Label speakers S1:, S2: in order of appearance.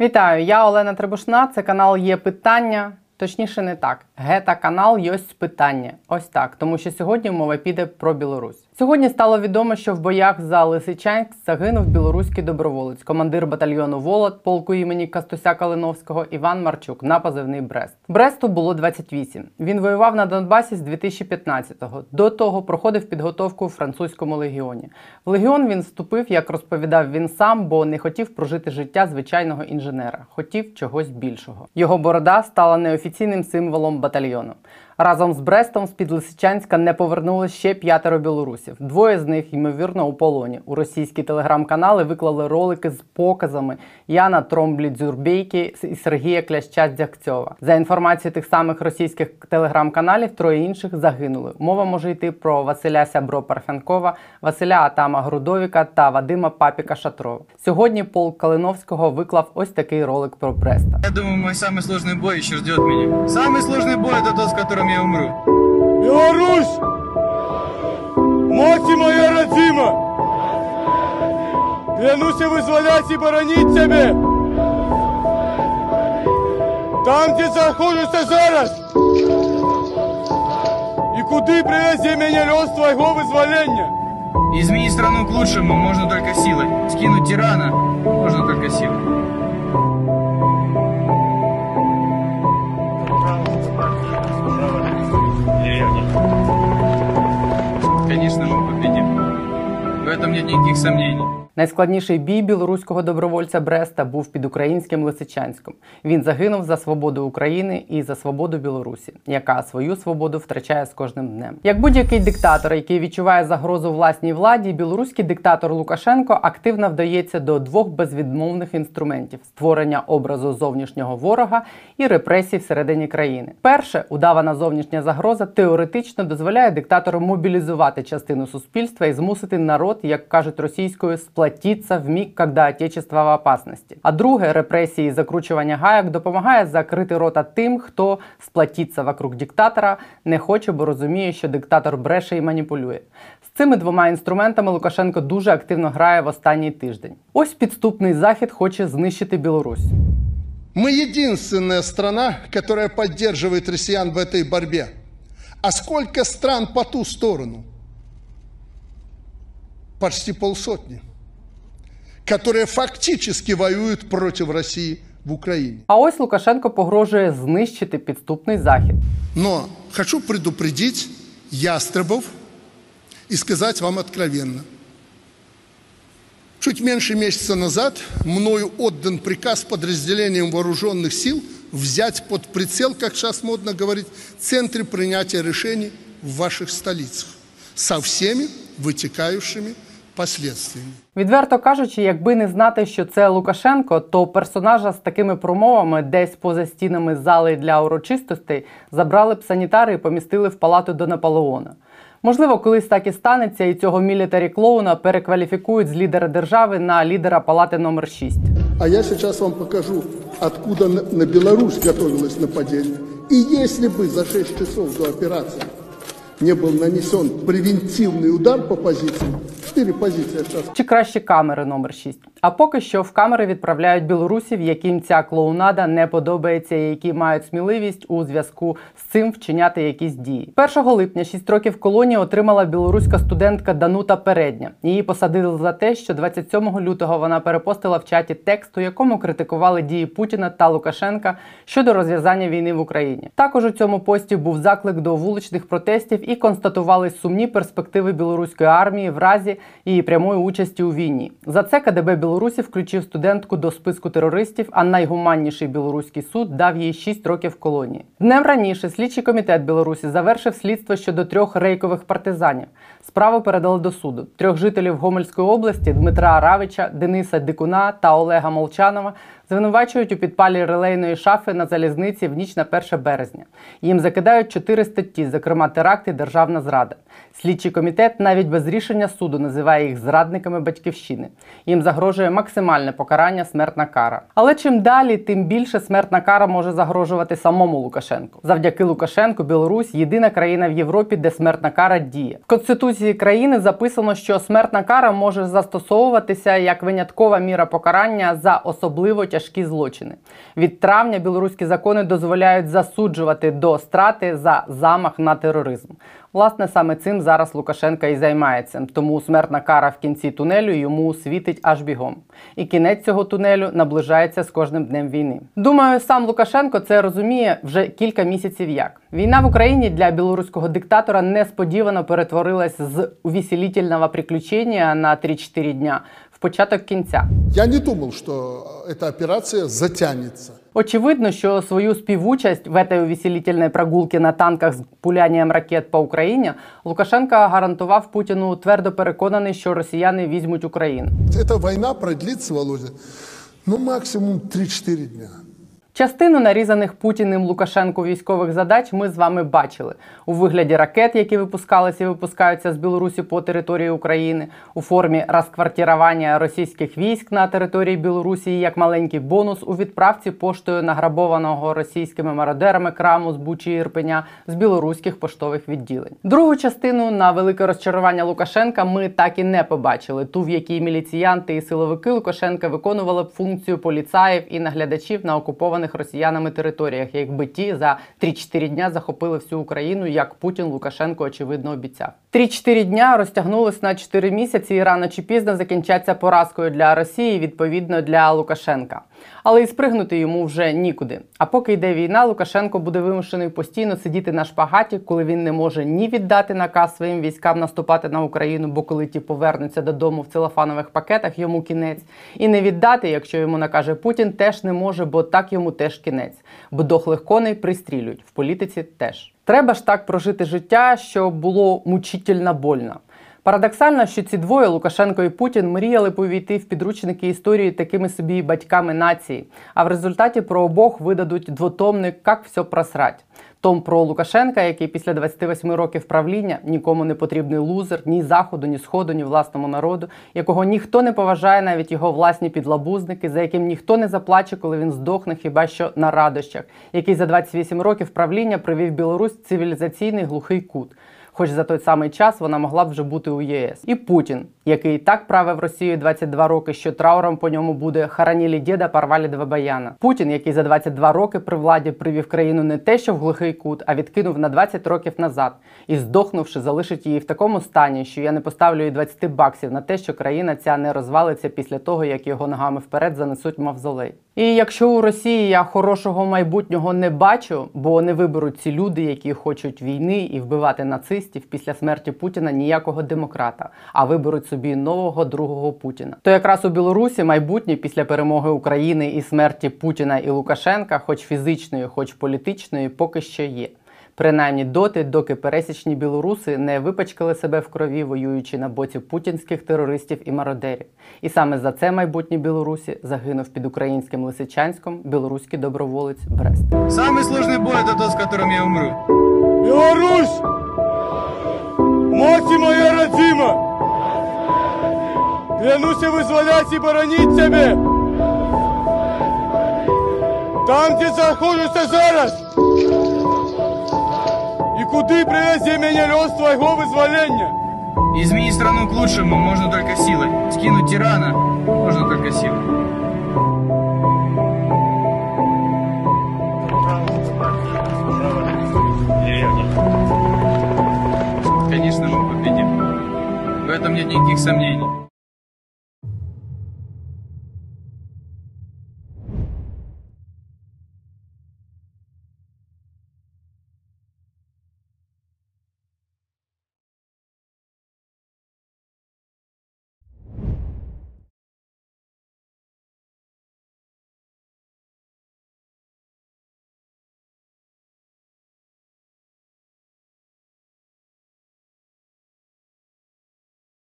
S1: Вітаю, я Олена Требушна. Це канал Є питання. Точніше, не так. Гета канал Йось питання. Ось так. Тому що сьогодні мова піде про Білорусь. Сьогодні стало відомо, що в боях за Лисичанськ загинув білоруський доброволець, командир батальйону Волод полку імені Кастуся Калиновського Іван Марчук на позивний Брест. Бресту було 28. Він воював на Донбасі з 2015-го. До того проходив підготовку у французькому легіоні. В легіон він вступив, як розповідав він сам, бо не хотів прожити життя звичайного інженера, хотів чогось більшого. Його борода стала неофіційним символом батальйону. Разом з Брестом з-під Лисичанська не повернули ще п'ятеро білорусів. Двоє з них, ймовірно, у полоні. У російські телеграм-канали виклали ролики з показами Яна Тромблі Дзюрбейки і Сергія Кляща Дзягцьова. За інформацією тих самих російських телеграм-каналів, троє інших загинули. Мова може йти про Василя Сябро Парфянкова, Василя Атама Грудовіка та Вадима Папіка Шатрова. Сьогодні полк Калиновського виклав ось такий ролик про Бреста.
S2: Я думаю, мой самый сложный бой еще ждет меня. Самый сложный бой это тот, с которым я умру.
S3: Беларусь! Мать моя родима! Клянусь вызволять и боронить тебе! Там, где знаходишься зараз! І куди привезе мене льос твоего вызволения?
S2: Изменить страну к лучшему можно только силой. Скинуть тирана можно только силой. В этом нет никаких сомнений.
S1: Найскладніший бій білоруського добровольця Бреста був під українським Лисичанськом. Він загинув за свободу України і за свободу Білорусі, яка свою свободу втрачає з кожним днем. Як будь-який диктатор, який відчуває загрозу власній владі, білоруський диктатор Лукашенко активно вдається до двох безвідмовних інструментів: створення образу зовнішнього ворога і репресій всередині країни. Перше, удавана зовнішня загроза теоретично дозволяє диктатору мобілізувати частину суспільства і змусити народ, як кажуть російською, сплатіться в миг, когда отечество в опасності. А друге, репресії і закручування гаяк допомагає закрити рота тим, хто сплатіться вокруг диктатора, не хоче, бо розуміє, що диктатор бреше і маніпулює. З цими двома інструментами Лукашенко дуже активно грає в останній тиждень. Ось підступний захід хоче знищити Білорусь.
S4: Мы единственная страна, которая поддерживает россиян в этой борьбе. А сколько стран по ту сторону? Почти полсотни, которые фактически воюют против России в Украине.
S1: А ось Лукашенко погрожує знищити підступний захід.
S4: Но хочу предупредить ястребов и сказать вам откровенно. Чуть меньше месяца назад мною отдан приказ подразделениям вооруженных сил взять под прицел, как сейчас модно говорить, центры принятия решений в ваших столицах со всеми вытекающими последствиями.
S1: Відверто кажучи, якби не знати, що це Лукашенко, то персонажа з такими промовами десь поза стінами зали для урочистостей забрали б санітари і помістили в палату до Наполеона. Можливо, колись так і станеться, і цього мілітарі клоуна перекваліфікують з лідера держави на лідера палати номер 6.
S4: А я сейчас вам покажу, откуда на на Беларусь готовилось нападение. И если бы за 6 часов до операции не был нанесен превентивный удар по позициям, 4 позиции сейчас
S1: Чи краще камери номер 6. А поки що в камери відправляють білорусів, яким ця клоунада не подобається, і які мають сміливість у зв'язку з цим вчиняти якісь дії. 1 липня 6 років колонії отримала білоруська студентка Данута Передня. Її посадили за те, що 27 лютого вона перепостила в чаті текст, у якому критикували дії Путіна та Лукашенка щодо розв'язання війни в Україні. Також у цьому пості був заклик до вуличних протестів і констатувались сумні перспективи білоруської армії в разі її прямої участі у війні. За це КДБ Білорусі включив студентку до списку терористів, а найгуманніший білоруський суд дав їй 6 років колонії. Днем раніше слідчий комітет Білорусі завершив слідство щодо трьох рейкових партизанів. Справу передали до суду. Трьох жителів Гомельської області Дмитра Аравича, Дениса Дикуна та Олега Молчанова звинувачують у підпалі релейної шафи на залізниці в ніч на 1 березня. Їм закидають чотири статті, зокрема теракт і державна зрада. Слідчий комітет навіть без рішення суду називає їх зрадниками батьківщини. Їм загрожує максимальне покарання смертна кара. Але чим далі, тим більше смертна кара може загрожувати самому Лукашенку. Завдяки Лукашенку Білорусь єдина країна в Європі, де смертна кара діє. В конституції країни записано, що смертна кара може застосовуватися як виняткова міра покарання за особливо тяжкі злочини. Від травня білоруські закони дозволяють засуджувати до страти за замах на тероризм. Власне, саме цим зараз Лукашенка і займається. Тому смертна кара в кінці тунелю йому світить аж бігом. І кінець цього тунелю наближається з кожним днем війни. Думаю, сам Лукашенко це розуміє вже кілька місяців. Як війна в Україні для білоруського диктатора несподівано перетворилась з увеселительного приключення на 3-4 дня початок кінця.
S4: Я не думал, что эта операция затянется.
S1: Очевидно, що свою співучасть в этой увеселительной прогулці на танках з пулянням ракет по Україні Лукашенко гарантував Путіну твердо переконаний, що росіяни візьмуть Україну.
S4: Эта война продлится, Володя, ну максимум 3-4 дня.
S1: Частину нарізаних Путіним Лукашенку військових задач ми з вами бачили у вигляді ракет, які випускалися і випускаються з Білорусі по території України, у формі розквартирування російських військ на території Білорусі як маленький бонус у відправці поштою награбованого російськими мародерами краму з Бучі і Ірпеня з білоруських поштових відділень. Другу частину на велике розчарування Лукашенка ми так і не побачили. Ту, в якій міліціянти і силовики Лукашенка виконували б функцію поліцаїв і наглядачів на окупованих росіянами територіях, якби ті за 3-4 дня захопили всю Україну, як Путін Лукашенко очевидно обіцяв. 3-4 дня розтягнулись на 4 місяці і рано чи пізно закінчаться поразкою для Росії, відповідно для Лукашенка. Але і спригнути йому вже нікуди. А поки йде війна, Лукашенко буде вимушений постійно сидіти на шпагаті, коли він не може ні віддати наказ своїм військам наступати на Україну, бо коли ті повернуться додому в целофанових пакетах, йому кінець, і не віддати, якщо йому накаже Путін, теж не може, бо так йому теж кінець. Бо дохлих коней пристрілюють в політиці теж. Треба ж так прожити життя, що було мучительно больно. Парадоксально, що ці двоє Лукашенко і Путін мріяли повійти в підручники історії такими собі батьками нації. А в результаті про обох видадуть двотомник «Как все просрать». Том про Лукашенка, який після 28 років правління нікому не потрібний лузер, ні заходу, ні сходу, ні власному народу, якого ніхто не поважає, навіть його власні підлабузники, за яким ніхто не заплаче, коли він здохне, хіба що на радощах, який за 28 років правління привів Білорусь цивілізаційний глухий кут. Хоч за той самий час вона могла б вже бути у ЄС. І Путін, який так правив Росією 22 роки, що трауром по ньому буде «Хоронили діда, порвали два баяна. Путін, який за 22 роки при владі привів країну не те, що в глухий кут, а відкинув на 20 років назад і, здохнувши, залишить її в такому стані, що я не поставлю їй 20 баксів на те, що країна ця не розвалиться після того, як його ногами вперед занесуть мавзолей. І якщо у Росії я хорошого майбутнього не бачу, бо не виберуть ці люди, які хочуть війни і вбивати нацистів після смерті Путіна ніякого демократа, а виберуть собі нового другого Путіна. То якраз у Білорусі майбутнє після перемоги України і смерті Путіна і Лукашенка, хоч фізичної, хоч політичної, поки що є Принаймні доти, доки пересічні білоруси не випачкали себе в крові, воюючи на боці путінських терористів і мародерів. І саме за це майбутнє Білорусі загинув під українським Лисичанськом білоруський доброволець Брест.
S2: Самый сложный бой это тот, с которым я умру.
S3: Беларусь! Мать моя родима! Клянусь вызволять и боронить тебе! Там, где знаходишься зараз! Куды привезе меня лёс твоего вызволения!
S2: Изменить страну к лучшему можно только силой. Скинуть тирана можно только силой. Конечно, мы победим. В этом нет никаких сомнений.